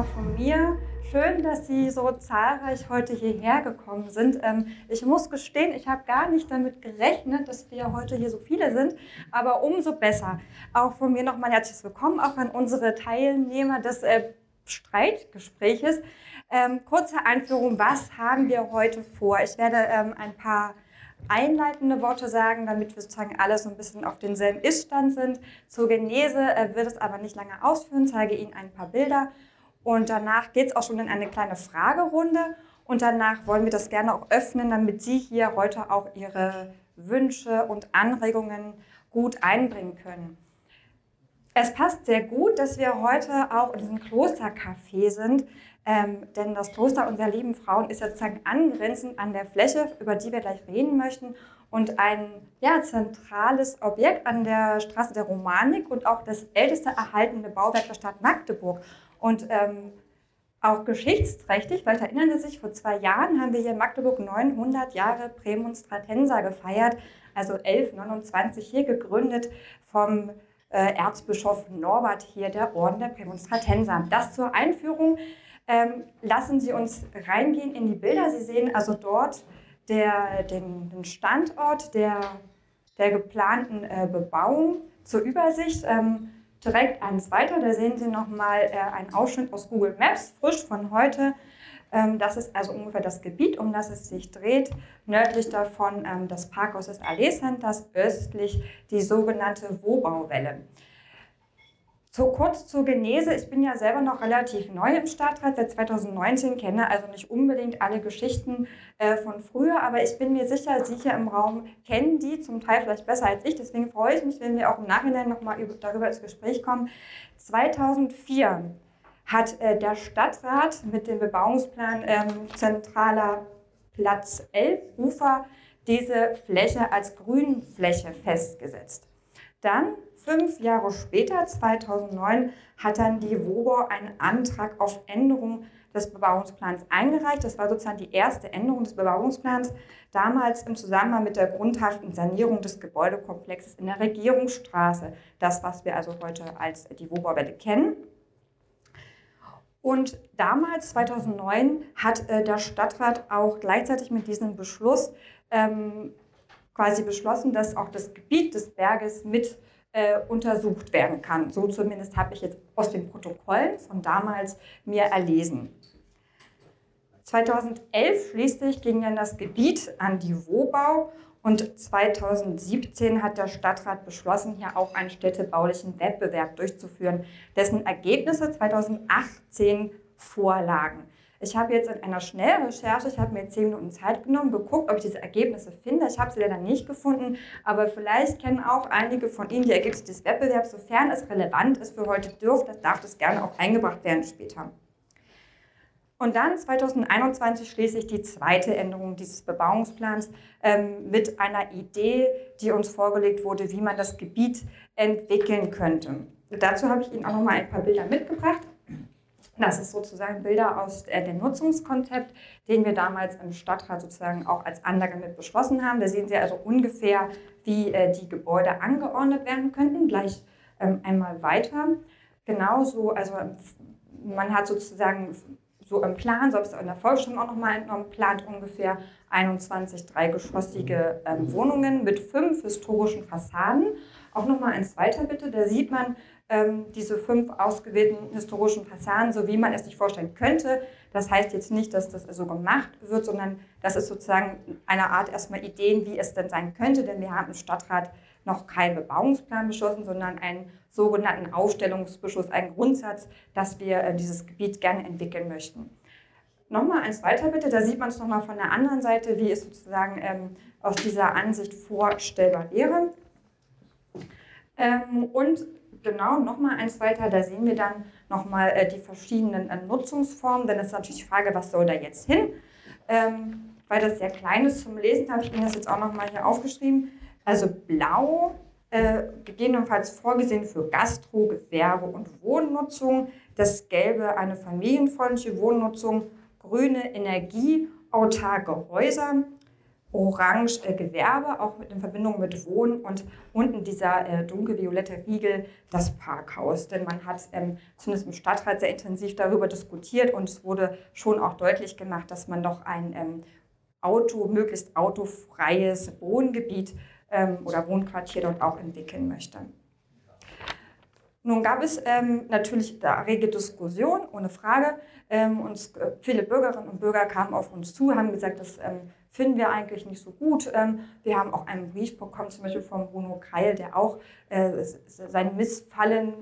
nochmal von mir. Schön, dass Sie so zahlreich heute hierher gekommen sind. Ähm, ich muss gestehen, ich habe gar nicht damit gerechnet, dass wir heute hier so viele sind, aber umso besser. Auch von mir nochmal herzliches Willkommen auch an unsere Teilnehmer des äh, Streitgespräches. Ähm, kurze Einführung, was haben wir heute vor? Ich werde ähm, ein paar einleitende Worte sagen, damit wir sozusagen alle so ein bisschen auf denselben Iststand sind. Zur Genese äh, wird es aber nicht lange ausführen, zeige Ihnen ein paar Bilder und danach geht es auch schon in eine kleine Fragerunde und danach wollen wir das gerne auch öffnen, damit Sie hier heute auch Ihre Wünsche und Anregungen gut einbringen können. Es passt sehr gut, dass wir heute auch in diesem Klostercafé sind, ähm, denn das Kloster unserer lieben Frauen ist sozusagen angrenzend an der Fläche, über die wir gleich reden möchten und ein ja, zentrales Objekt an der Straße der Romanik und auch das älteste erhaltene Bauwerk der Stadt Magdeburg. Und ähm, auch geschichtsträchtig, weil erinnern Sie sich, vor zwei Jahren haben wir hier in Magdeburg 900 Jahre Prämonstratenser gefeiert, also 1129 hier gegründet vom äh, Erzbischof Norbert hier, der Orden der Prämonstratenser. Das zur Einführung. Ähm, lassen Sie uns reingehen in die Bilder. Sie sehen also dort der, den, den Standort der, der geplanten äh, Bebauung zur Übersicht. Ähm, direkt eins weiter, da sehen Sie nochmal äh, einen Ausschnitt aus Google Maps, frisch von heute. Ähm, das ist also ungefähr das Gebiet, um das es sich dreht. Nördlich davon ähm, das Parkhaus des Allee Centers, östlich die sogenannte Wobauwelle. So kurz zur Genese. Ich bin ja selber noch relativ neu im Stadtrat, seit 2019, kenne also nicht unbedingt alle Geschichten äh, von früher, aber ich bin mir sicher, Sie hier im Raum kennen die zum Teil vielleicht besser als ich. Deswegen freue ich mich, wenn wir auch im Nachhinein nochmal darüber ins Gespräch kommen. 2004 hat äh, der Stadtrat mit dem Bebauungsplan ähm, Zentraler Platz 11 Ufer diese Fläche als Grünfläche festgesetzt. Dann Fünf Jahre später, 2009, hat dann die WOBO einen Antrag auf Änderung des Bebauungsplans eingereicht. Das war sozusagen die erste Änderung des Bebauungsplans, damals im Zusammenhang mit der grundhaften Sanierung des Gebäudekomplexes in der Regierungsstraße. Das, was wir also heute als die WOBO-Welle kennen. Und damals, 2009, hat äh, der Stadtrat auch gleichzeitig mit diesem Beschluss ähm, quasi beschlossen, dass auch das Gebiet des Berges mit äh, untersucht werden kann. So zumindest habe ich jetzt aus den Protokollen von damals mir erlesen. 2011 schließlich ging dann das Gebiet an die Wobau und 2017 hat der Stadtrat beschlossen, hier auch einen städtebaulichen Wettbewerb durchzuführen, dessen Ergebnisse 2018 vorlagen. Ich habe jetzt in einer Schnellrecherche, ich habe mir zehn Minuten Zeit genommen, geguckt, ob ich diese Ergebnisse finde. Ich habe sie leider nicht gefunden, aber vielleicht kennen auch einige von Ihnen die Ergebnisse des Wettbewerbs. Sofern es relevant ist für heute, dürft, darf das gerne auch eingebracht werden später. Und dann 2021 schließlich die zweite Änderung dieses Bebauungsplans ähm, mit einer Idee, die uns vorgelegt wurde, wie man das Gebiet entwickeln könnte. Dazu habe ich Ihnen auch noch mal ein paar Bilder mitgebracht. Das ist sozusagen Bilder aus äh, dem Nutzungskonzept, den wir damals im Stadtrat sozusagen auch als Anlage mit beschlossen haben. Da sehen Sie also ungefähr, wie äh, die Gebäude angeordnet werden könnten. Gleich ähm, einmal weiter. Genauso, also man hat sozusagen so im Plan, so habe ich es in der Volksstimme auch nochmal entnommen, plant ungefähr 21 dreigeschossige ähm, Wohnungen mit fünf historischen Fassaden. Auch nochmal eins weiter bitte, da sieht man, diese fünf ausgewählten historischen Fassaden, so wie man es sich vorstellen könnte. Das heißt jetzt nicht, dass das so gemacht wird, sondern das ist sozusagen eine Art erstmal Ideen, wie es denn sein könnte, denn wir haben im Stadtrat noch keinen Bebauungsplan beschlossen, sondern einen sogenannten Aufstellungsbeschluss, einen Grundsatz, dass wir äh, dieses Gebiet gerne entwickeln möchten. Nochmal eins weiter bitte, da sieht man es nochmal von der anderen Seite, wie es sozusagen ähm, aus dieser Ansicht vorstellbar wäre. Ähm, und genau nochmal eins weiter, da sehen wir dann nochmal äh, die verschiedenen äh, Nutzungsformen, denn es ist natürlich die Frage, was soll da jetzt hin? Ähm, weil das sehr klein ist zum Lesen, habe ich Ihnen das jetzt auch nochmal hier aufgeschrieben. Also blau, äh, gegebenenfalls vorgesehen für Gastro, Gewerbe und Wohnnutzung. Das gelbe eine familienfreundliche Wohnnutzung, grüne Energie, autarke Häuser. Orange äh, Gewerbe, auch mit in Verbindung mit Wohnen und unten dieser äh, dunkelviolette Riegel das Parkhaus. Denn man hat ähm, zumindest im Stadtrat sehr intensiv darüber diskutiert und es wurde schon auch deutlich gemacht, dass man doch ein ähm, Auto, möglichst autofreies Wohngebiet ähm, oder Wohnquartier dort auch entwickeln möchte. Nun gab es ähm, natürlich da rege Diskussion, ohne Frage. Ähm, und äh, viele Bürgerinnen und Bürger kamen auf uns zu, haben gesagt, das ähm, finden wir eigentlich nicht so gut. Ähm, wir haben auch einen Brief bekommen, zum Beispiel von Bruno Keil, der auch äh, sein Missfallen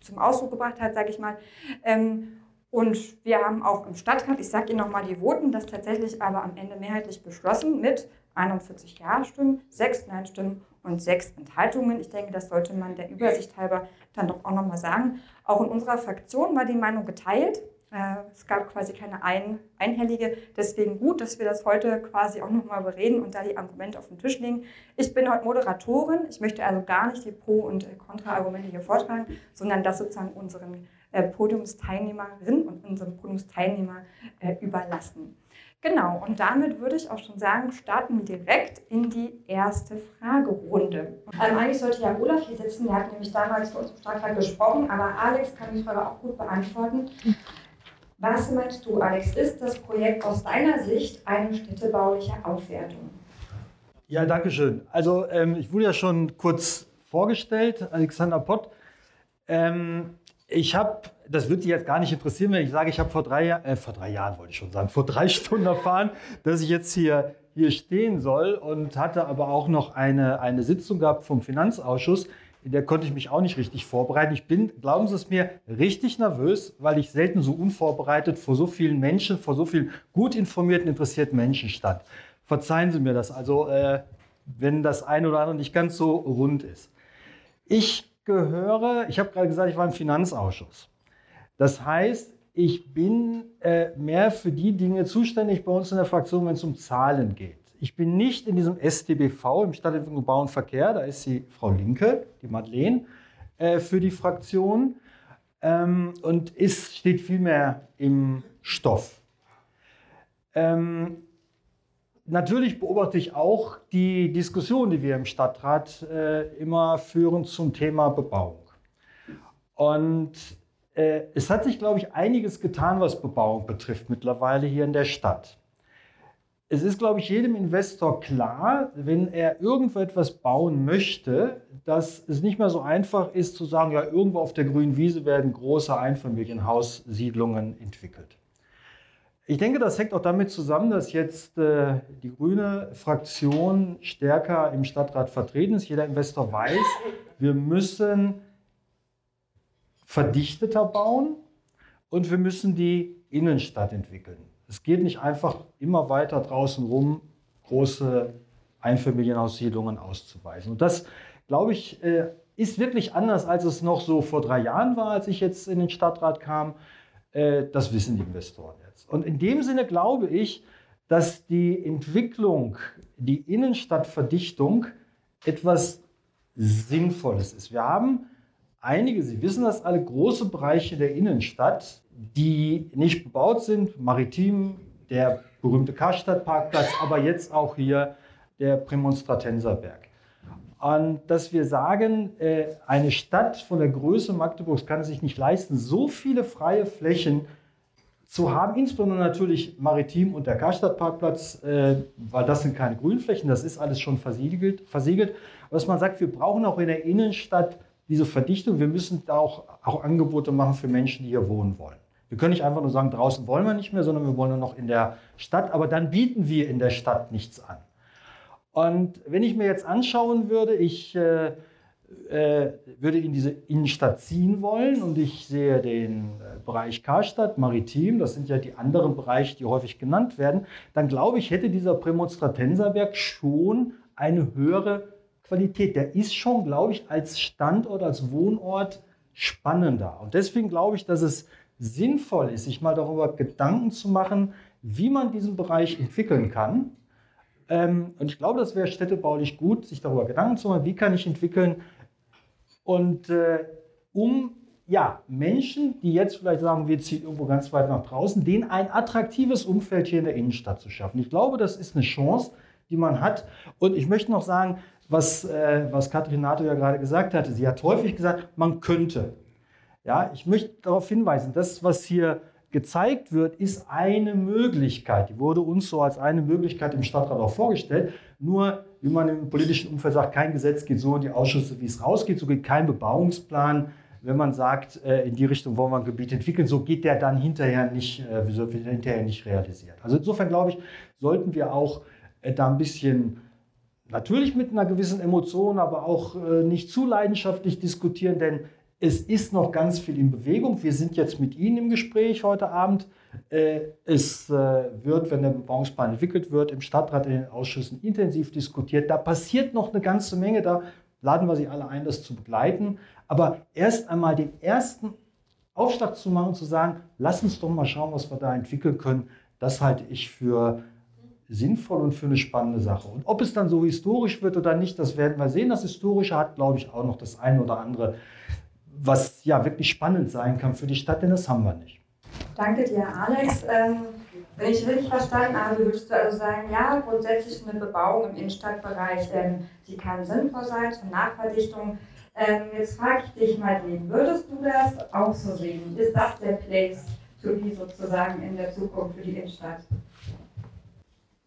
zum Ausdruck gebracht hat, sage ich mal. Ähm, und wir haben auch im Stadtrat, ich sage Ihnen nochmal die Voten, das tatsächlich aber am Ende mehrheitlich beschlossen mit 41 Ja-Stimmen, 6 Nein-Stimmen und 6 Enthaltungen. Ich denke, das sollte man der Übersicht halber dann doch auch nochmal sagen. Auch in unserer Fraktion war die Meinung geteilt. Äh, es gab quasi keine ein, einhellige. Deswegen gut, dass wir das heute quasi auch nochmal bereden und da die Argumente auf den Tisch legen. Ich bin heute Moderatorin. Ich möchte also gar nicht die Pro- und Kontra-Argumente hier vortragen, sondern das sozusagen unseren äh, Podiumsteilnehmerinnen und unserem Podiumsteilnehmer äh, überlassen. Genau, und damit würde ich auch schon sagen, starten wir direkt in die erste Fragerunde. Ähm, eigentlich sollte ja Olaf hier sitzen, der hat nämlich damals für uns im Stadtrat gesprochen, aber Alex kann die Frage auch gut beantworten. Was meinst du, Alex? Ist das Projekt aus deiner Sicht eine städtebauliche Aufwertung? Ja, danke schön. Also ähm, ich wurde ja schon kurz vorgestellt, Alexander Pott. Ähm, ich habe, das wird Sie jetzt gar nicht interessieren, wenn ich sage, ich habe vor drei, äh, vor drei Jahren, wollte ich schon sagen, vor drei Stunden erfahren, dass ich jetzt hier, hier stehen soll und hatte aber auch noch eine, eine Sitzung gehabt vom Finanzausschuss, in der konnte ich mich auch nicht richtig vorbereiten. Ich bin, glauben Sie es mir, richtig nervös, weil ich selten so unvorbereitet vor so vielen Menschen, vor so vielen gut informierten, interessierten Menschen stand. Verzeihen Sie mir das, also äh, wenn das eine oder andere nicht ganz so rund ist. Ich gehöre, ich habe gerade gesagt, ich war im Finanzausschuss. Das heißt, ich bin äh, mehr für die Dinge zuständig bei uns in der Fraktion, wenn es um Zahlen geht. Ich bin nicht in diesem STBV, im Stadtentwicklung, Bau und Verkehr, da ist die Frau Linke, die Madeleine, äh, für die Fraktion ähm, und ist, steht vielmehr im Stoff. Ähm, natürlich beobachte ich auch die Diskussion, die wir im Stadtrat äh, immer führen zum Thema Bebauung. Und äh, es hat sich, glaube ich, einiges getan, was Bebauung betrifft mittlerweile hier in der Stadt es ist, glaube ich, jedem Investor klar, wenn er irgendwo etwas bauen möchte, dass es nicht mehr so einfach ist zu sagen, ja, irgendwo auf der grünen Wiese werden große Einfamilienhaussiedlungen entwickelt. Ich denke, das hängt auch damit zusammen, dass jetzt äh, die grüne Fraktion stärker im Stadtrat vertreten ist. Jeder Investor weiß, wir müssen verdichteter bauen und wir müssen die Innenstadt entwickeln. Es geht nicht einfach immer weiter draußen rum, große Einfamilienhaussiedlungen auszuweisen. Und das, glaube ich, äh, ist wirklich anders, als es noch so vor drei Jahren war, als ich jetzt in den Stadtrat kam. Äh, das wissen die Investoren jetzt. Und in dem Sinne glaube ich, dass die Entwicklung, die Innenstadtverdichtung etwas Sinnvolles ist. Wir haben einige, Sie wissen das alle, große Bereiche der Innenstadt, die nicht bebaut sind, maritim, der berühmte Karstadtparkplatz, aber jetzt auch hier der Prämonstratenserberg. Und dass wir sagen, äh, eine Stadt von der Größe Magdeburgs kann es sich nicht leisten, so viele freie Flächen zu haben, insbesondere natürlich maritim und der Karstadtparkplatz, äh, weil das sind keine Grünflächen, das ist alles schon versiegelt. versiegelt. Dass man sagt, wir brauchen auch in der Innenstadt diese Verdichtung, wir müssen da auch, auch Angebote machen für Menschen, die hier wohnen wollen. Wir können nicht einfach nur sagen, draußen wollen wir nicht mehr, sondern wir wollen nur noch in der Stadt. Aber dann bieten wir in der Stadt nichts an. Und wenn ich mir jetzt anschauen würde, ich äh, äh, würde in diese Innenstadt ziehen wollen und ich sehe den äh, Bereich Karstadt, Maritim, das sind ja die anderen Bereiche, die häufig genannt werden, dann glaube ich, hätte dieser Prämonstratenserberg schon eine höhere Qualität. Der ist schon, glaube ich, als Standort, als Wohnort spannender. Und deswegen glaube ich, dass es sinnvoll ist, sich mal darüber Gedanken zu machen, wie man diesen Bereich entwickeln kann. Ähm, und ich glaube, das wäre städtebaulich gut, sich darüber Gedanken zu machen, wie kann ich entwickeln. Und äh, um ja, Menschen, die jetzt vielleicht sagen, wir ziehen irgendwo ganz weit nach draußen, denen ein attraktives Umfeld hier in der Innenstadt zu schaffen. Ich glaube, das ist eine Chance, die man hat. Und ich möchte noch sagen, was, äh, was Katrin Nato ja gerade gesagt hatte. Sie hat häufig gesagt, man könnte. Ja, ich möchte darauf hinweisen, das, was hier gezeigt wird, ist eine Möglichkeit. Die wurde uns so als eine Möglichkeit im Stadtrat auch vorgestellt. Nur, wie man im politischen Umfeld sagt, kein Gesetz geht so in die Ausschüsse, wie es rausgeht. So geht kein Bebauungsplan, wenn man sagt, äh, in die Richtung wollen wir ein Gebiet entwickeln. So geht der dann hinterher nicht, äh, wird hinterher nicht realisiert. Also insofern glaube ich, sollten wir auch äh, da ein bisschen natürlich mit einer gewissen Emotion, aber auch nicht zu leidenschaftlich diskutieren, denn es ist noch ganz viel in Bewegung. Wir sind jetzt mit Ihnen im Gespräch heute Abend. Äh, es äh, wird, wenn der Bebauungsplan entwickelt wird, im Stadtrat in den Ausschüssen intensiv diskutiert. Da passiert noch eine ganze Menge. Da laden wir Sie alle ein, das zu begleiten. Aber erst einmal den ersten Aufschlag zu machen zu sagen, lass uns doch mal schauen, was wir da entwickeln können, das halte ich für sinnvoll und für eine spannende Sache. Und ob es dann so historisch wird oder nicht, das werden wir sehen. Das Historische hat, glaube ich, auch noch das eine oder andere was ja wirklich spannend sein kann für die Stadt, denn das haben wir nicht. Danke dir, Alex. Ähm, wenn ich richtig verstanden habe, würdest du also sagen, ja, grundsätzlich eine Bebauung im Innenstadtbereich, ähm, die kann sinnvoll sein zur Nachverdichtung. Ähm, jetzt frage ich dich mal, würdest du das auch so sehen? Ist das der Place to be sozusagen in der Zukunft für die Innenstadt?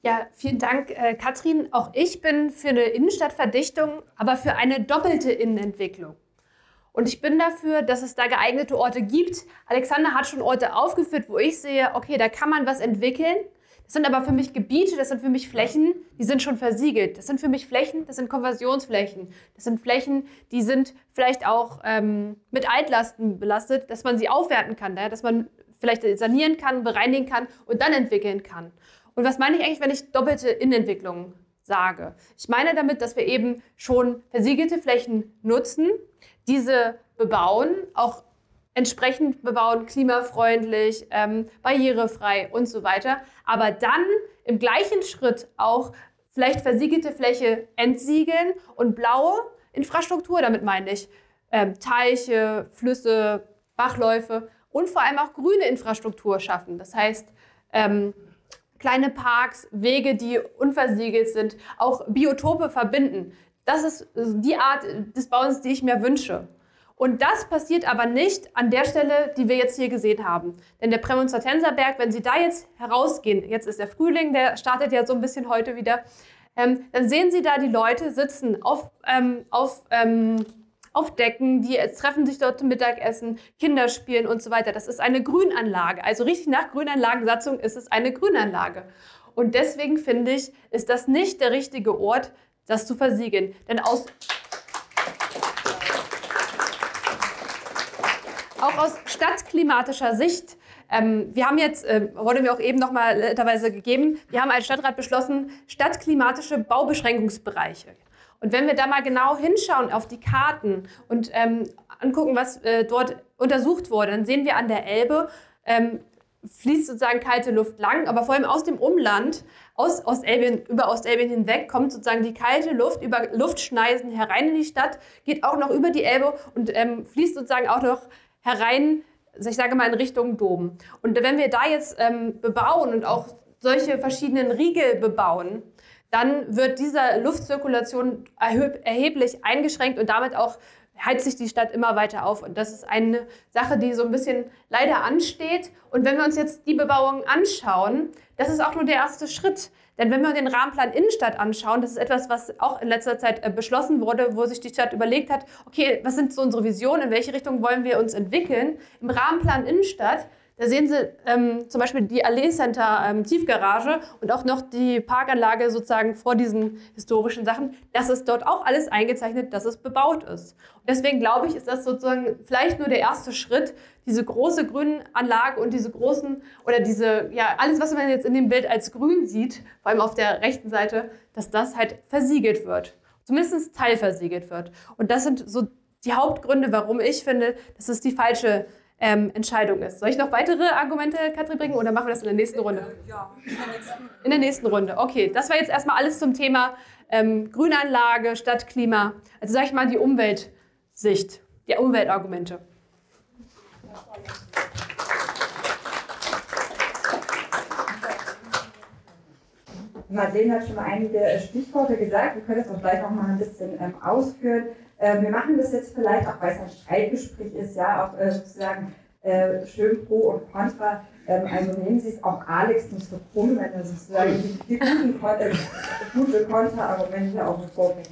Ja, vielen Dank, äh, Katrin. Auch ich bin für eine Innenstadtverdichtung, aber für eine doppelte Innenentwicklung. Und ich bin dafür, dass es da geeignete Orte gibt. Alexander hat schon Orte aufgeführt, wo ich sehe, okay, da kann man was entwickeln. Das sind aber für mich Gebiete, das sind für mich Flächen, die sind schon versiegelt. Das sind für mich Flächen, das sind Konversionsflächen. Das sind Flächen, die sind vielleicht auch ähm, mit Altlasten belastet, dass man sie aufwerten kann, dass man vielleicht sanieren kann, bereinigen kann und dann entwickeln kann. Und was meine ich eigentlich, wenn ich doppelte Innenentwicklung sage? Ich meine damit, dass wir eben schon versiegelte Flächen nutzen, diese bebauen, auch entsprechend bebauen, klimafreundlich, ähm, barrierefrei und so weiter. Aber dann im gleichen Schritt auch vielleicht versiegelte Fläche entsiegeln und blaue Infrastruktur, damit meine ich ähm, Teiche, Flüsse, Bachläufe und vor allem auch grüne Infrastruktur schaffen. Das heißt, ähm, kleine Parks, Wege, die unversiegelt sind, auch Biotope verbinden. Das ist die Art des Bauens, die ich mir wünsche. Und das passiert aber nicht an der Stelle, die wir jetzt hier gesehen haben. Denn der Prämonstratenser Berg, wenn Sie da jetzt herausgehen, jetzt ist der Frühling, der startet ja so ein bisschen heute wieder, ähm, dann sehen Sie da die Leute sitzen auf, ähm, auf, ähm, auf Decken, die treffen sich dort zum Mittagessen, Kinder spielen und so weiter. Das ist eine Grünanlage. Also richtig nach Grünanlagensatzung ist es eine Grünanlage. Und deswegen finde ich, ist das nicht der richtige Ort, das zu versiegeln. Denn aus, auch aus stadtklimatischer Sicht ähm, wir haben jetzt, äh, wurde mir auch eben nochmal netterweise gegeben, wir haben als Stadtrat beschlossen, stadtklimatische Baubeschränkungsbereiche. Und wenn wir da mal genau hinschauen auf die Karten und ähm, angucken, was äh, dort untersucht wurde, dann sehen wir an der Elbe, ähm, fließt sozusagen kalte Luft lang, aber vor allem aus dem Umland, aus Ostelbien, über Ostelbien hinweg, kommt sozusagen die kalte Luft über Luftschneisen herein in die Stadt, geht auch noch über die Elbe und ähm, fließt sozusagen auch noch herein, ich sage mal in Richtung Dom. Und wenn wir da jetzt ähm, bebauen und auch solche verschiedenen Riegel bebauen, dann wird diese Luftzirkulation erheblich eingeschränkt und damit auch heizt sich die Stadt immer weiter auf. Und das ist eine Sache, die so ein bisschen leider ansteht. Und wenn wir uns jetzt die Bebauung anschauen, das ist auch nur der erste Schritt. Denn wenn wir den Rahmenplan Innenstadt anschauen, das ist etwas, was auch in letzter Zeit äh, beschlossen wurde, wo sich die Stadt überlegt hat, okay, was sind so unsere Visionen, in welche Richtung wollen wir uns entwickeln? Im Rahmenplan Innenstadt da sehen Sie ähm, zum Beispiel die Allee Center ähm, Tiefgarage und auch noch die Parkanlage sozusagen vor diesen historischen Sachen. Das ist dort auch alles eingezeichnet, dass es bebaut ist. Und deswegen glaube ich, ist das sozusagen vielleicht nur der erste Schritt, diese große Grünanlage und diese großen oder diese, ja, alles, was man jetzt in dem Bild als grün sieht, vor allem auf der rechten Seite, dass das halt versiegelt wird. Zumindest teilversiegelt wird. Und das sind so die Hauptgründe, warum ich finde, dass es die falsche ähm, Entscheidung ist. Soll ich noch weitere Argumente, Katrin, bringen oder machen wir das in der nächsten Runde? Ja, in der nächsten, in der nächsten Runde. Okay, das war jetzt erstmal alles zum Thema ähm, Grünanlage, Stadtklima. Also sage ich mal die Umweltsicht, die Umweltargumente. Marlene hat schon mal einige Stichworte gesagt. Wir können es auch gleich noch mal ein bisschen ähm, ausführen. Äh, wir machen das jetzt vielleicht auch, weil es ein Streitgespräch ist, ja, auch äh, sozusagen äh, schön pro und contra. Ähm, also nehmen Sie es auch Alex nicht so krumm, wenn er sozusagen die, guten, äh, gute Kontra-Argumente auch vorbringt.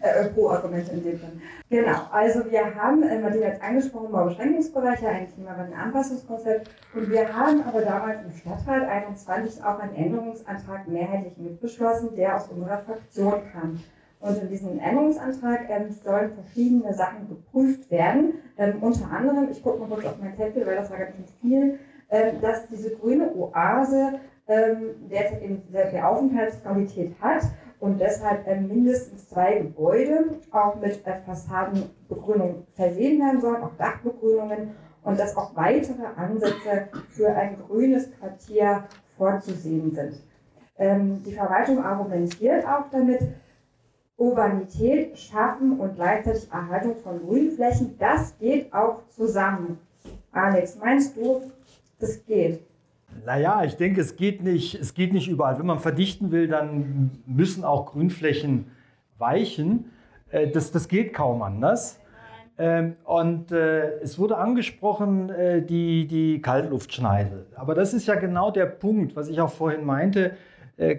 Äh, Pro-Argumente in dem Sinne. Genau, also wir haben, äh, Martina hat angesprochen, Baubeschränkungsbereiche, ein Klimawandelanpassungskonzept und wir haben aber damals im Stadtrat 21 auch einen Änderungsantrag mehrheitlich mitbeschlossen, der aus unserer Fraktion kam. Und in diesem Änderungsantrag ähm, sollen verschiedene Sachen geprüft werden. Ähm, unter anderem, ich gucke mal kurz auf mein Zettel, weil das war ganz schön viel, ähm, dass diese grüne Oase ähm, derzeit eben sehr viel Aufenthaltsqualität hat und deshalb ähm, mindestens zwei Gebäude auch mit äh, Fassadenbegrünung versehen werden sollen, auch Dachbegrünungen und dass auch weitere Ansätze für ein grünes Quartier vorzusehen sind. Ähm, die Verwaltung argumentiert auch damit, Urbanität schaffen und gleichzeitig Erhaltung von Grünflächen, das geht auch zusammen. Alex, meinst du, das geht? Naja, ich denke, es geht, nicht, es geht nicht überall. Wenn man verdichten will, dann müssen auch Grünflächen weichen. Äh, das, das geht kaum anders. Ähm, und äh, es wurde angesprochen, äh, die, die Kaltluftschneise. Aber das ist ja genau der Punkt, was ich auch vorhin meinte.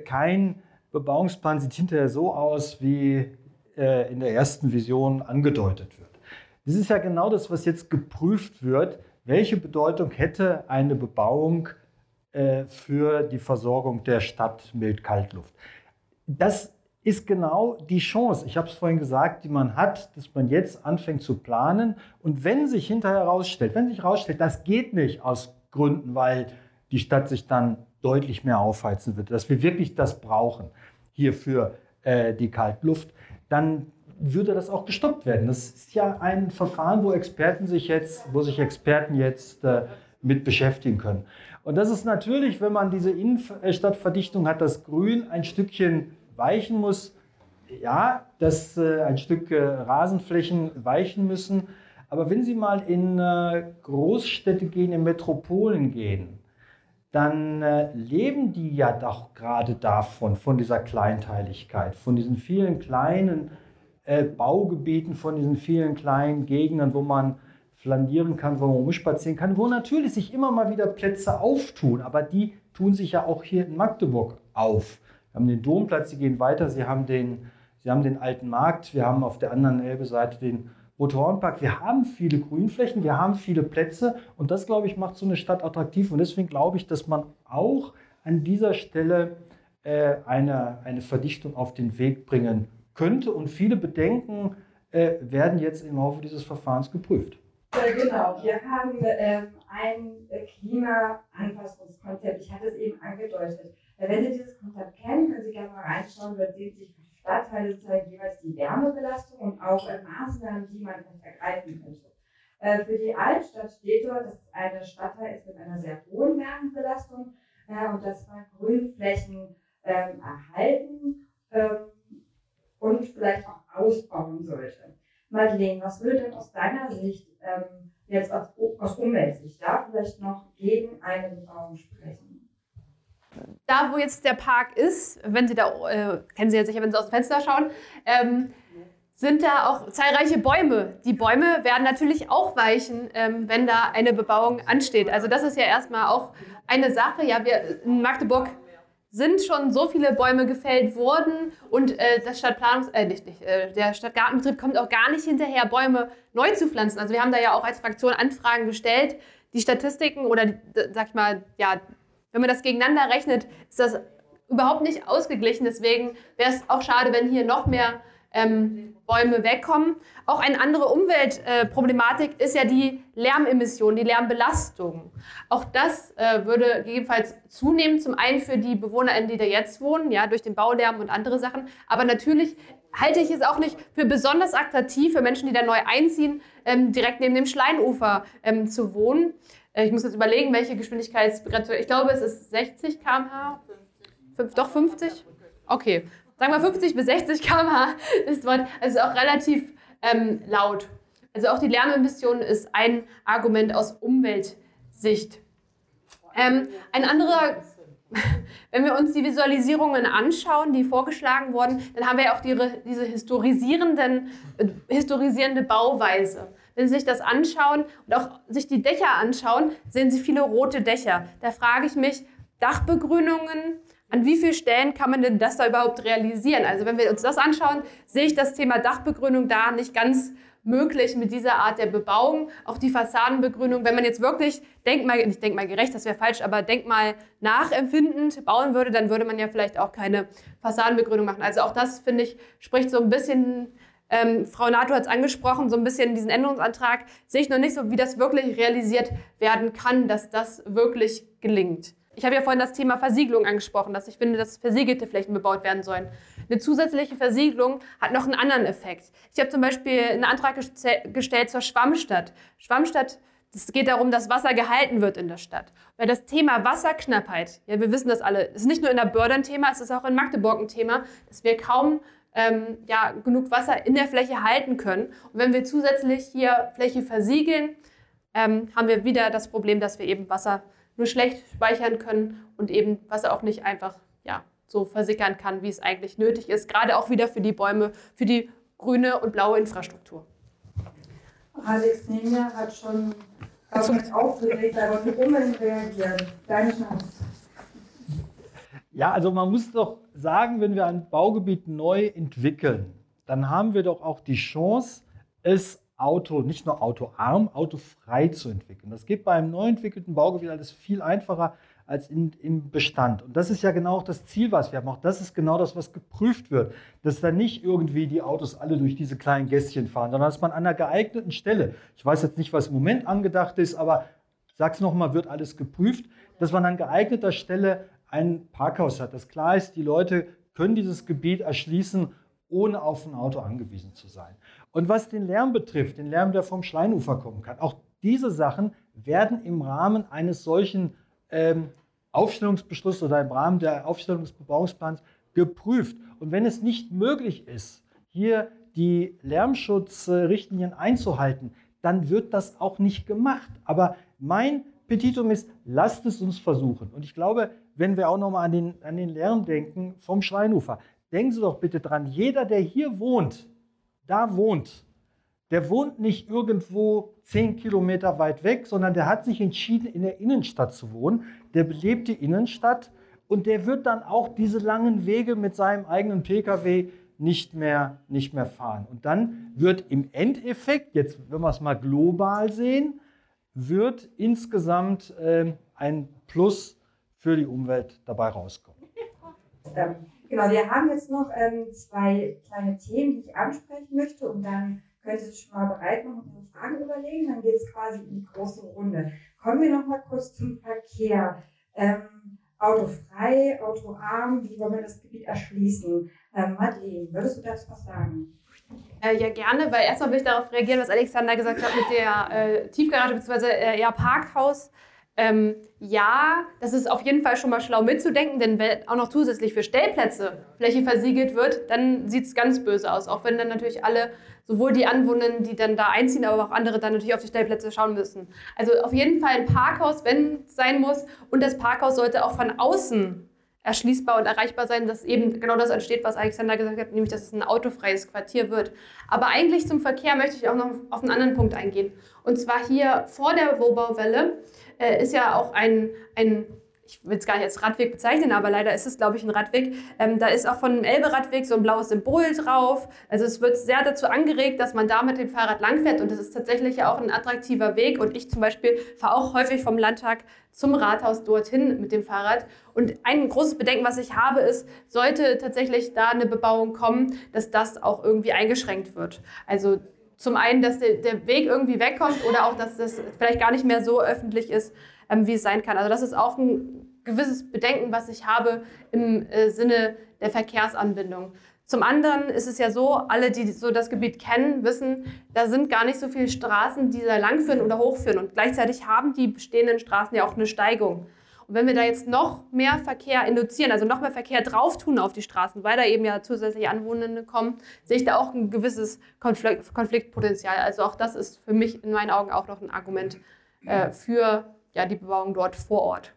kein Bebauungsplan sieht hinterher so aus, wie in der ersten Vision angedeutet wird. Das ist ja genau das, was jetzt geprüft wird. Welche Bedeutung hätte eine Bebauung äh, für die Versorgung der Stadt mit Kaltluft. Das ist genau die Chance, ich habe es vorhin gesagt, die man hat, dass man jetzt anfängt zu planen. Und wenn sich hinterher herausstellt, wenn sich herausstellt, das geht nicht aus Gründen, weil die Stadt sich dann deutlich mehr aufheizen wird, dass wir wirklich das brauchen hier für äh, die Kaltluft, dann würde das auch gestoppt werden. Das ist ja ein Verfahren, wo Experten sich jetzt, wo sich Experten jetzt äh, mit beschäftigen können. Und das ist natürlich, wenn man diese Innenstadtverdichtung hat, das Grün ein Stückchen weichen muss. Ja, dass äh, ein Stück äh, Rasenflächen weichen müssen. Aber wenn Sie mal in äh, Großstädte gehen, in Metropolen gehen, dann äh, leben die ja doch gerade davon, von dieser Kleinteiligkeit, von diesen vielen kleinen äh, Baugebieten, von diesen vielen kleinen Gegenden, wo man flanieren kann, wo man rumspazieren kann, wo natürlich sich immer mal wieder Plätze auftun, aber die tun sich ja auch hier in Magdeburg auf. Wir haben den Domplatz, Sie gehen weiter, Sie haben den, Sie haben den alten Markt, wir haben auf der anderen Elbe-Seite den Motorhornpark. Wir haben viele Grünflächen, wir haben viele Plätze und das, glaube ich, macht so eine Stadt attraktiv und deswegen glaube ich, dass man auch an dieser Stelle äh, eine, eine Verdichtung auf den Weg bringen könnte und viele Bedenken äh, werden jetzt im Laufe dieses Verfahrens geprüft. Äh, genau, wir haben ähm, ein Klimaanpassungskonzept. Ich hatte es eben angedeutet. Äh, wenn Sie dieses Konzept kennen, können Sie gerne mal reinschauen, dann sehen Sie Stadtteile sozusagen jeweils die Wärmebelastung und auch äh, Maßnahmen, die man ergreifen könnte. Äh, für die Altstadt steht dort, dass es eine Stadtteil ist mit einer sehr hohen Wärmebelastung äh, und dass man Grünflächen ähm, erhalten ähm, und vielleicht auch ausbauen sollte. Madeleine, was würde denn aus deiner Sicht ähm, jetzt aus, Umweltsicht da vielleicht noch gegen eine Bebauung sprechen? Da, wo jetzt der Park ist, wenn Sie da, äh, kennen Sie ja sicher, wenn Sie aus dem Fenster schauen, ähm, sind da auch zahlreiche Bäume. Die Bäume werden natürlich auch weichen, ähm, wenn da eine Bebauung ansteht. Also das ist ja erstmal auch eine Sache. Ja, wir in Magdeburg sind schon so viele Bäume gefällt worden und äh, das Stadtplanungs äh, nicht, nicht, äh, der Stadtgartenbetrieb kommt auch gar nicht hinterher, Bäume neu zu pflanzen. Also wir haben da ja auch als Fraktion Anfragen gestellt. Die Statistiken oder, die, sag ich mal, ja, wenn man das gegeneinander rechnet, ist das überhaupt nicht ausgeglichen. Deswegen wäre es auch schade, wenn hier noch mehr ähm, Bäume wegkommen. Auch eine andere Umweltproblematik äh, ist ja die Lärmemission, die Lärmbelastung. Auch das äh, würde gegebenenfalls zunehmen, zum einen für die BewohnerInnen, die da jetzt wohnen, ja, durch den Baulärm und andere Sachen. Aber natürlich halte ich es auch nicht für besonders attraktiv für Menschen, die da neu einziehen, ähm, direkt neben dem Schleinufer ähm, zu wohnen. Äh, ich muss jetzt überlegen, welche Geschwindigkeitsbegrenzung. Ich glaube, es ist 60 km/h. 50. Doch 50? Okay sagen wir 50 bis 60 km/h ist dort, also auch relativ ähm, laut. Also auch die Lärmemission ist ein Argument aus Umweltsicht. Ähm, ein anderer wenn wir uns die Visualisierungen anschauen, die vorgeschlagen wurden, dann haben wir ja auch die, diese historisierenden, äh, historisierende Bauweise. Wenn Sie sich das anschauen und auch sich die Dächer anschauen, sehen Sie viele rote Dächer. Da frage ich mich, Dachbegrünungen, an wie vielen Stellen kann man denn das da überhaupt realisieren? Also wenn wir uns das anschauen, sehe ich das Thema Dachbegrünung da nicht ganz möglich mit dieser Art der Bebauung. Auch die Fassadenbegrünung, wenn man jetzt wirklich Denkmal, nicht denkmalgerecht, das wäre falsch, aber Denkmal nachempfindend bauen würde, dann würde man ja vielleicht auch keine Fassadenbegrünung machen. Also auch das, finde ich, spricht so ein bisschen, ähm, Frau Nato hat es angesprochen, so ein bisschen diesen Änderungsantrag, sehe ich noch nicht so, wie das wirklich realisiert werden kann, dass das wirklich gelingt. Ich habe ja vorhin das Thema Versiegelung angesprochen, dass ich finde, dass versiegelte Flächen bebaut werden sollen. Eine zusätzliche Versiegelung hat noch einen anderen Effekt. Ich habe zum Beispiel einen Antrag gestellt zur Schwammstadt. Schwammstadt, es geht darum, dass Wasser gehalten wird in der Stadt. Weil das Thema Wasserknappheit, ja, wir wissen das alle, ist nicht nur in der Börde ein Thema, es ist auch in Magdeburg ein Thema, dass wir kaum ähm, ja, genug Wasser in der Fläche halten können. Und wenn wir zusätzlich hier Fläche versiegeln, ähm, haben wir wieder das Problem, dass wir eben Wasser nur schlecht speichern können und eben Wasser auch nicht einfach ja, so versickern kann, wie es eigentlich nötig ist. Gerade auch wieder für die Bäume, für die grüne und blaue Infrastruktur. Alex Nemja hat schon mich aufgeregt, aber wie unbedingt reagieren. Deine Chance. Ja, also man muss doch sagen, wenn wir ein Baugebiet neu entwickeln, dann haben wir doch auch die Chance, es Auto, nicht nur autoarm, autofrei zu entwickeln. Das geht bei einem neu entwickelten Baugebiet alles viel einfacher als in, im Bestand. Und das ist ja genau auch das Ziel, was wir haben. Auch das ist genau das, was geprüft wird. Dass dann nicht irgendwie die Autos alle durch diese kleinen Gässchen fahren, sondern dass man an einer geeigneten Stelle, ich weiß jetzt nicht, was im Moment angedacht ist, aber sag's nochmal, wird alles geprüft, dass man an geeigneter Stelle ein Parkhaus hat. Das klar ist, die Leute können dieses Gebiet erschließen, ohne auf ein Auto angewiesen zu sein. Und was den Lärm betrifft, den Lärm, der vom Schleinufer kommen kann, auch diese Sachen werden im Rahmen eines solchen ähm, Aufstellungsbeschlusses oder im Rahmen der Aufstellungsbebauungsplans geprüft. Und wenn es nicht möglich ist, hier die Lärmschutzrichtlinien einzuhalten, dann wird das auch nicht gemacht. Aber mein Petitum ist, lasst es uns versuchen. Und ich glaube, wenn wir auch nochmal an den, an den Lärm denken vom Schleinufer, denken Sie doch bitte dran, jeder, der hier wohnt, da wohnt, der wohnt nicht irgendwo zehn Kilometer weit weg, sondern der hat sich entschieden, in der Innenstadt zu wohnen. Der belebt die Innenstadt und der wird dann auch diese langen Wege mit seinem eigenen Pkw nicht mehr, nicht mehr fahren. Und dann wird im Endeffekt, jetzt wenn wir es mal global sehen, wird insgesamt äh, ein Plus für die Umwelt dabei rauskommen. Ähm, Genau, wir haben jetzt noch ähm, zwei kleine Themen, die ich ansprechen möchte und dann könnt ihr schon mal bereit machen und eine Fragen überlegen. Dann geht es quasi in die große Runde. Kommen wir noch mal kurz zum Verkehr. Ähm, autofrei, autoarm, wie wollen wir das Gebiet erschließen? Ähm, Madeleine, würdest du dazu was sagen? Äh, ja, gerne, weil erstmal will ich darauf reagieren, was Alexander gesagt hat mit der äh, Tiefgarage bzw. Äh, eher Parkhaus. Ähm, ja, das ist auf jeden Fall schon mal schlau mitzudenken, denn wenn auch noch zusätzlich für Stellplätze Fläche versiegelt wird, dann sieht es ganz böse aus. Auch wenn dann natürlich alle, sowohl die Anwohner, die dann da einziehen, aber auch andere dann natürlich auf die Stellplätze schauen müssen. Also auf jeden Fall ein Parkhaus, wenn es sein muss. Und das Parkhaus sollte auch von außen erschließbar und erreichbar sein, dass eben genau das entsteht, was Alexander gesagt hat, nämlich dass es ein autofreies Quartier wird. Aber eigentlich zum Verkehr möchte ich auch noch auf einen anderen Punkt eingehen. Und zwar hier vor der Wohnbauwelle äh, ist ja auch ein, ein ich will es gar nicht als Radweg bezeichnen, aber leider ist es, glaube ich, ein Radweg. Ähm, da ist auch von dem Elbe-Radweg so ein blaues Symbol drauf. Also es wird sehr dazu angeregt, dass man da mit dem Fahrrad langfährt und das ist tatsächlich auch ein attraktiver Weg. Und ich zum Beispiel fahre auch häufig vom Landtag zum Rathaus dorthin mit dem Fahrrad. Und ein großes Bedenken, was ich habe, ist, sollte tatsächlich da eine Bebauung kommen, dass das auch irgendwie eingeschränkt wird. Also zum einen, dass der, der Weg irgendwie wegkommt oder auch, dass das vielleicht gar nicht mehr so öffentlich ist, ähm, wie es sein kann. Also das ist auch ein gewisses Bedenken, was ich habe im äh, Sinne der Verkehrsanbindung. Zum anderen ist es ja so, alle, die so das Gebiet kennen, wissen, da sind gar nicht so viele Straßen, die da langführen oder hochführen. Und gleichzeitig haben die bestehenden Straßen ja auch eine Steigung. Und wenn wir da jetzt noch mehr Verkehr induzieren, also noch mehr Verkehr drauf tun auf die Straßen, weil da eben ja zusätzliche Anwohner kommen, sehe ich da auch ein gewisses Konflikt, Konfliktpotenzial. Also auch das ist für mich in meinen Augen auch noch ein Argument äh, für ja, die Bebauung dort vor Ort.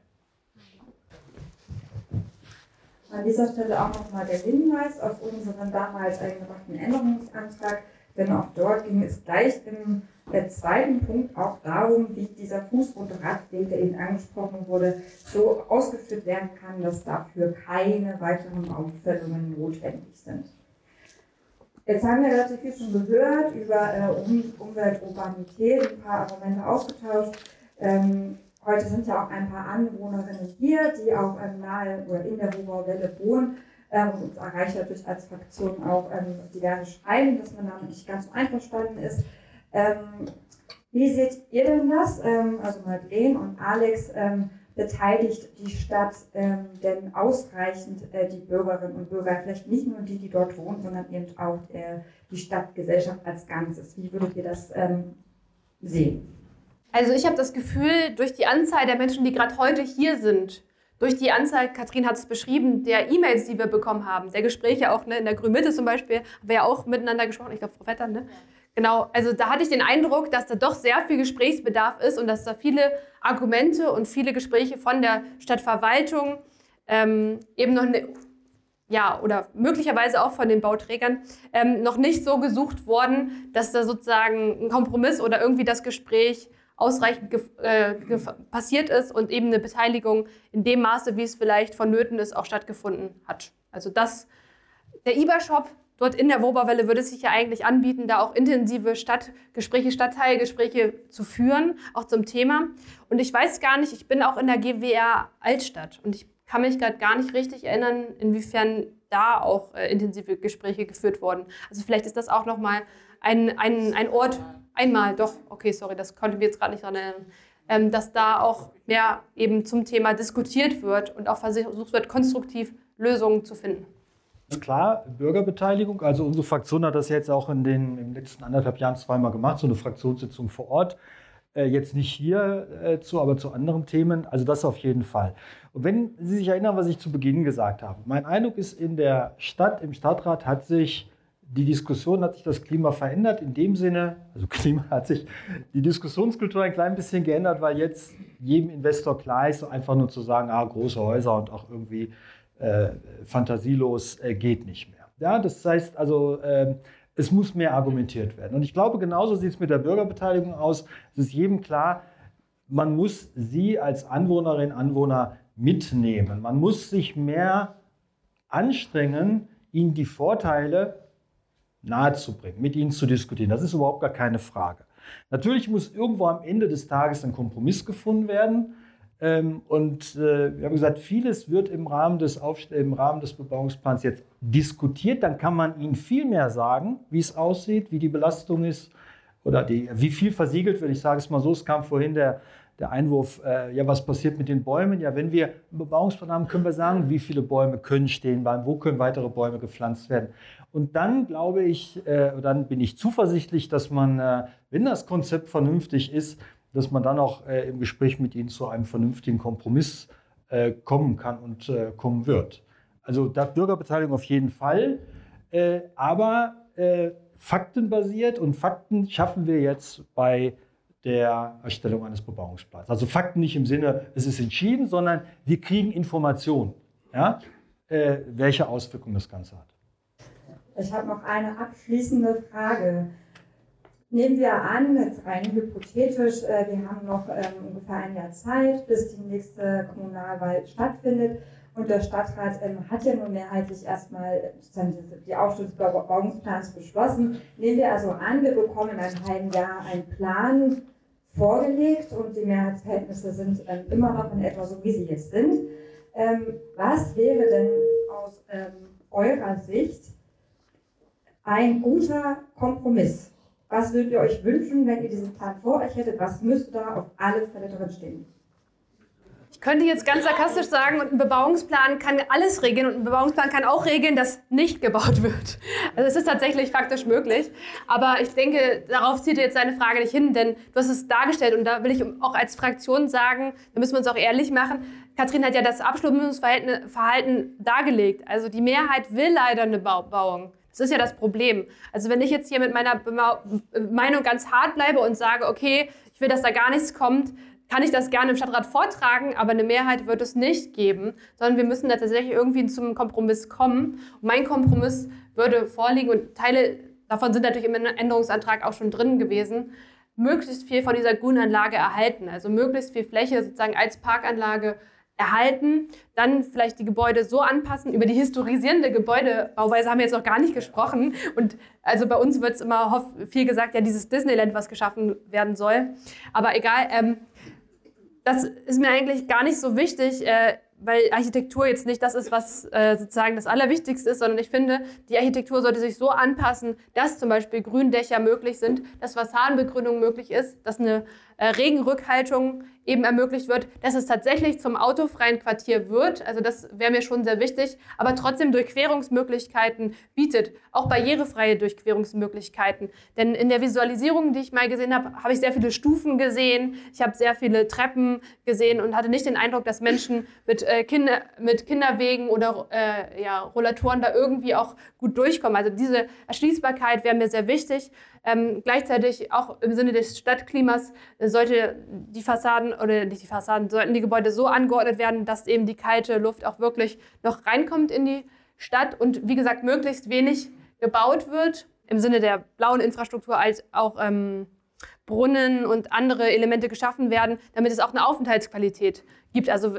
An dieser Stelle auch nochmal der Hinweis auf unseren damals eingebrachten Änderungsantrag, denn auch dort ging es gleich im äh, zweiten Punkt auch darum, wie dieser Fuß- und Radweg, der eben angesprochen wurde, so ausgeführt werden kann, dass dafür keine weiteren Auffüllungen notwendig sind. Jetzt haben wir relativ viel schon gehört über äh, um Umwelt, Urbanität, ein paar Argumente ausgetauscht. Ähm, heute sind ja auch ein paar Anwohnerinnen hier, die auch ähm, nahe oder in der Wobauwelle wohnen. Ähm, und uns erreicht natürlich als Fraktion auch ähm, diverse Schreiben, dass man damit nicht ganz so einverstanden ist. Ähm, wie seht ihr denn das? Ähm, also Madeleine und Alex, ähm, beteiligt die Stadt denn ausreichend äh, die Bürgerinnen und Bürger, vielleicht nicht nur die, die dort wohnen, sondern eben auch äh, die Stadtgesellschaft als Ganzes? Wie würdet ihr das sehen? Also ich habe das Gefühl, durch die Anzahl der Menschen, die gerade heute hier sind, durch die Anzahl, Katrin hat es beschrieben, der E-Mails, die wir bekommen haben, der Gespräche auch ne, in der Grünmitte zum Beispiel, haben wir ja auch miteinander gesprochen, ich glaube, Frau Vetter, ne? Genau, also da hatte ich den Eindruck, dass da doch sehr viel Gesprächsbedarf ist und dass da viele Argumente und viele Gespräche von der Stadtverwaltung ähm, eben noch ne, ja, oder möglicherweise auch von den Bauträgern ähm, noch nicht so gesucht worden, dass da sozusagen ein Kompromiss oder irgendwie das Gespräch ausreichend äh, passiert ist und eben eine Beteiligung in dem Maße, wie es vielleicht vonnöten ist, auch stattgefunden hat. Also das, der IBA-Shop dort in der Wobawelle würde sich ja eigentlich anbieten, da auch intensive Stadtgespräche, Stadtteilgespräche zu führen, auch zum Thema. Und ich weiß gar nicht, ich bin auch in der GWR Altstadt und ich kann mich gerade gar nicht richtig erinnern, inwiefern da auch äh, intensive Gespräche geführt wurden. Also vielleicht ist das auch nochmal ein, ein, ein Ort, einmal doch, okay, sorry, das konnte mir jetzt gerade nicht daran erinnern, ähm, dass da auch mehr eben zum Thema diskutiert wird und auch versucht wird, konstruktiv Lösungen zu finden. Klar, Bürgerbeteiligung. Also unsere Fraktion hat das jetzt auch in den, den letzten anderthalb Jahren zweimal gemacht, so eine Fraktionssitzung vor Ort. Äh, jetzt nicht hier äh, zu, aber zu anderen Themen. Also das auf jeden Fall. Und wenn Sie sich erinnern, was ich zu Beginn gesagt habe. Mein Eindruck ist, in der Stadt, im Stadtrat hat sich die Diskussion, hat sich das Klima verändert. In dem Sinne, also Klima hat sich die Diskussionskultur ein klein bisschen geändert, weil jetzt jedem Investor klar ist, einfach nur zu sagen, ah, große Häuser und auch irgendwie äh, fantasielos äh, geht nicht mehr. Ja, das heißt also, äh, es muss mehr argumentiert werden. Und ich glaube, genauso sieht es mit der Bürgerbeteiligung aus. Es ist jedem klar, man muss sie als Anwohnerin, Anwohner mitnehmen. Man muss sich mehr anstrengen, ihnen die Vorteile nahezubringen, mit ihnen zu diskutieren. Das ist überhaupt gar keine Frage. Natürlich muss irgendwo am Ende des Tages ein Kompromiss gefunden werden. Ähm, und äh, wir haben gesagt, vieles wird im Rahmen, des im Rahmen des Bebauungsplans jetzt diskutiert. Dann kann man Ihnen viel mehr sagen, wie es aussieht, wie die Belastung ist oder die, wie viel versiegelt wird. Ich sage es mal so, es kam vorhin der, der Einwurf, äh, ja, was passiert mit den Bäumen? Ja, wenn wir einen Bebauungsplan haben, können wir sagen, wie viele Bäume können stehen bleiben, wo können weitere Bäume gepflanzt werden. Und dann glaube ich, äh, dann bin ich zuversichtlich, dass man, äh, wenn das Konzept vernünftig ist, dass man dann auch äh, im Gespräch mit ihnen zu einem vernünftigen Kompromiss äh, kommen kann und äh, kommen wird. Also da Bürgerbeteiligung auf jeden Fall, aber faktenbasiert und Fakten schaffen wir jetzt bei der Erstellung eines Bebauungsplans. Also Fakten nicht im Sinne, es ist entschieden, sondern wir kriegen Informationen, ja, äh, welche Auswirkungen das Ganze hat. Ich habe noch eine abschließende Frage. Nehmen wir an, jetzt rein hypothetisch, äh, wir haben noch ähm, ungefähr ein Jahr Zeit, bis die nächste Kommunalwahl stattfindet. Und der Stadtrat ähm, hat ja nun mehrheitlich erstmal die Aufstellung des Bebauungsplans beschlossen. Nehmen wir also an, wir bekommen in einem halben Jahr einen Plan vorgelegt und die Mehrheitsverhältnisse sind ähm, immer noch in etwa so, wie sie jetzt sind. Ähm, was wäre denn aus ähm, eurer Sicht ein guter Kompromiss? Was würdet ihr euch wünschen, wenn ihr diesen Plan vor euch hättet? Was müsste da auf alle Fälle drin stehen? Ich könnte jetzt ganz sarkastisch sagen, ein Bebauungsplan kann alles regeln und ein Bebauungsplan kann auch regeln, dass nicht gebaut wird. Also es ist tatsächlich faktisch möglich. Aber ich denke, darauf zieht jetzt deine Frage nicht hin, denn du hast es dargestellt und da will ich auch als Fraktion sagen, da müssen wir uns auch ehrlich machen. Kathrin hat ja das Abstimmungsverhalten dargelegt. Also die Mehrheit will leider eine Bauung. Das ist ja das Problem. Also wenn ich jetzt hier mit meiner Meinung ganz hart bleibe und sage, okay, ich will, dass da gar nichts kommt, kann ich das gerne im Stadtrat vortragen, aber eine Mehrheit wird es nicht geben, sondern wir müssen da tatsächlich irgendwie zum Kompromiss kommen. Und mein Kompromiss würde vorliegen und Teile davon sind natürlich im Änderungsantrag auch schon drin gewesen, möglichst viel von dieser Grünanlage erhalten, also möglichst viel Fläche sozusagen als Parkanlage erhalten, dann vielleicht die Gebäude so anpassen. Über die historisierende Gebäudebauweise haben wir jetzt noch gar nicht gesprochen. Und also bei uns wird es immer viel gesagt, ja, dieses Disneyland, was geschaffen werden soll. Aber egal, ähm, das ist mir eigentlich gar nicht so wichtig. Äh, weil Architektur jetzt nicht das ist, was äh, sozusagen das Allerwichtigste ist, sondern ich finde, die Architektur sollte sich so anpassen, dass zum Beispiel Gründächer möglich sind, dass Fassadenbegrünung möglich ist, dass eine äh, Regenrückhaltung eben ermöglicht wird, dass es tatsächlich zum autofreien Quartier wird. Also das wäre mir schon sehr wichtig, aber trotzdem Durchquerungsmöglichkeiten bietet, auch barrierefreie Durchquerungsmöglichkeiten. Denn in der Visualisierung, die ich mal gesehen habe, habe ich sehr viele Stufen gesehen, ich habe sehr viele Treppen gesehen und hatte nicht den Eindruck, dass Menschen mit, äh, Kinder, mit Kinderwegen oder äh, ja, Rollatoren da irgendwie auch gut durchkommen. Also diese Erschließbarkeit wäre mir sehr wichtig. Ähm, gleichzeitig auch im Sinne des Stadtklimas sollte die Fassaden oder nicht die Fassaden, sollten die Gebäude so angeordnet werden, dass eben die kalte Luft auch wirklich noch reinkommt in die Stadt und wie gesagt möglichst wenig gebaut wird im Sinne der blauen Infrastruktur als auch ähm, Brunnen und andere Elemente geschaffen werden, damit es auch eine Aufenthaltsqualität gibt. Also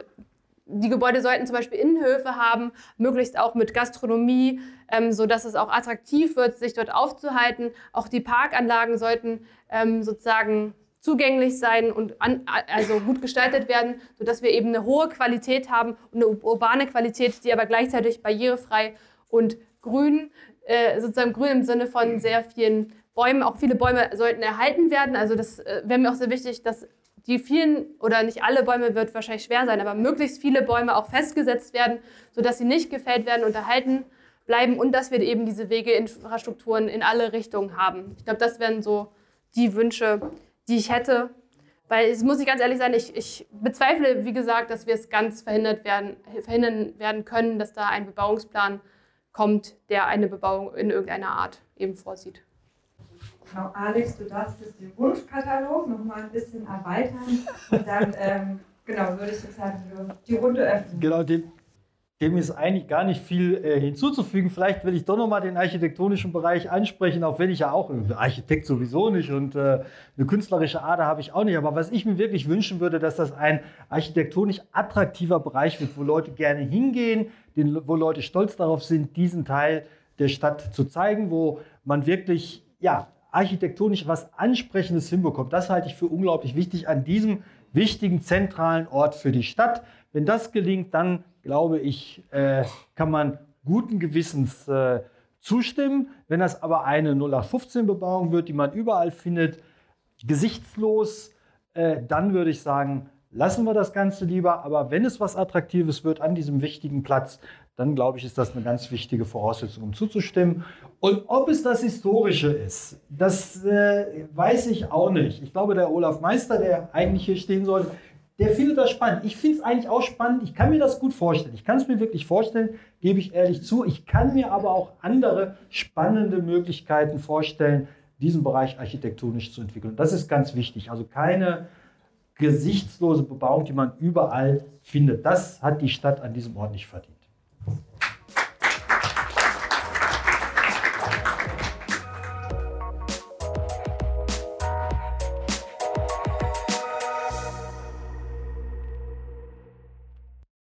die Gebäude sollten zum Beispiel Innenhöfe haben, möglichst auch mit Gastronomie, ähm, sodass es auch attraktiv wird, sich dort aufzuhalten. Auch die Parkanlagen sollten ähm, sozusagen zugänglich sein und an, also gut gestaltet werden, sodass wir eben eine hohe Qualität haben und eine urbane Qualität, die aber gleichzeitig barrierefrei und grün, äh, sozusagen grün im Sinne von sehr vielen Bäumen, auch viele Bäume sollten erhalten werden. Also das äh, wäre mir auch sehr wichtig, dass die vielen oder nicht alle Bäume wird wahrscheinlich schwer sein, aber möglichst viele Bäume auch festgesetzt werden, sodass sie nicht gefällt werden und erhalten bleiben und dass wir eben diese Wegeinfrastrukturen in alle Richtungen haben. Ich glaube, das wären so die Wünsche, die ich hätte. Weil es muss ich ganz ehrlich sein, ich, ich bezweifle, wie gesagt, dass wir es ganz verhindert werden, verhindern werden können, dass da ein Bebauungsplan kommt, der eine Bebauung in irgendeiner Art eben vorsieht. Genau, Alex, du darfst jetzt den Wunschkatalog noch mal ein bisschen erweitern und dann ähm, genau, würde ich jetzt halt die Runde öffnen. Genau, dem, dem ist eigentlich gar nicht viel äh, hinzuzufügen. Vielleicht will ich doch noch mal den architektonischen Bereich ansprechen, auch wenn ich ja auch äh, Architekt sowieso nicht und äh, eine künstlerische Ader habe ich auch nicht. Aber was ich mir wirklich wünschen würde, dass das ein architektonisch attraktiver Bereich wird, wo Leute gerne hingehen, den, wo Leute stolz darauf sind, diesen Teil der Stadt zu zeigen, wo man wirklich ja, architektonisch was Ansprechendes hinbekommt. Das halte ich für unglaublich wichtig an diesem wichtigen zentralen Ort für die Stadt. Wenn das gelingt, dann glaube ich, äh, kann man guten Gewissens äh, zustimmen. Wenn das aber eine 0815-Bebauung wird, die man überall findet, gesichtslos, äh, dann würde ich sagen, lassen wir das Ganze lieber. Aber wenn es was Attraktives wird an diesem wichtigen Platz, dann glaube ich, ist das eine ganz wichtige Voraussetzung, um zuzustimmen. Und ob es das Historische ist, das äh, weiß ich auch nicht. Ich glaube, der Olaf Meister, der eigentlich hier stehen soll, der findet das spannend. Ich finde es eigentlich auch spannend. Ich kann mir das gut vorstellen. Ich kann es mir wirklich vorstellen, gebe ich ehrlich zu. Ich kann mir aber auch andere spannende Möglichkeiten vorstellen, diesen Bereich architektonisch zu entwickeln. Das ist ganz wichtig. Also keine gesichtslose Bebauung, die man überall findet. Das hat die Stadt an diesem Ort nicht verdient.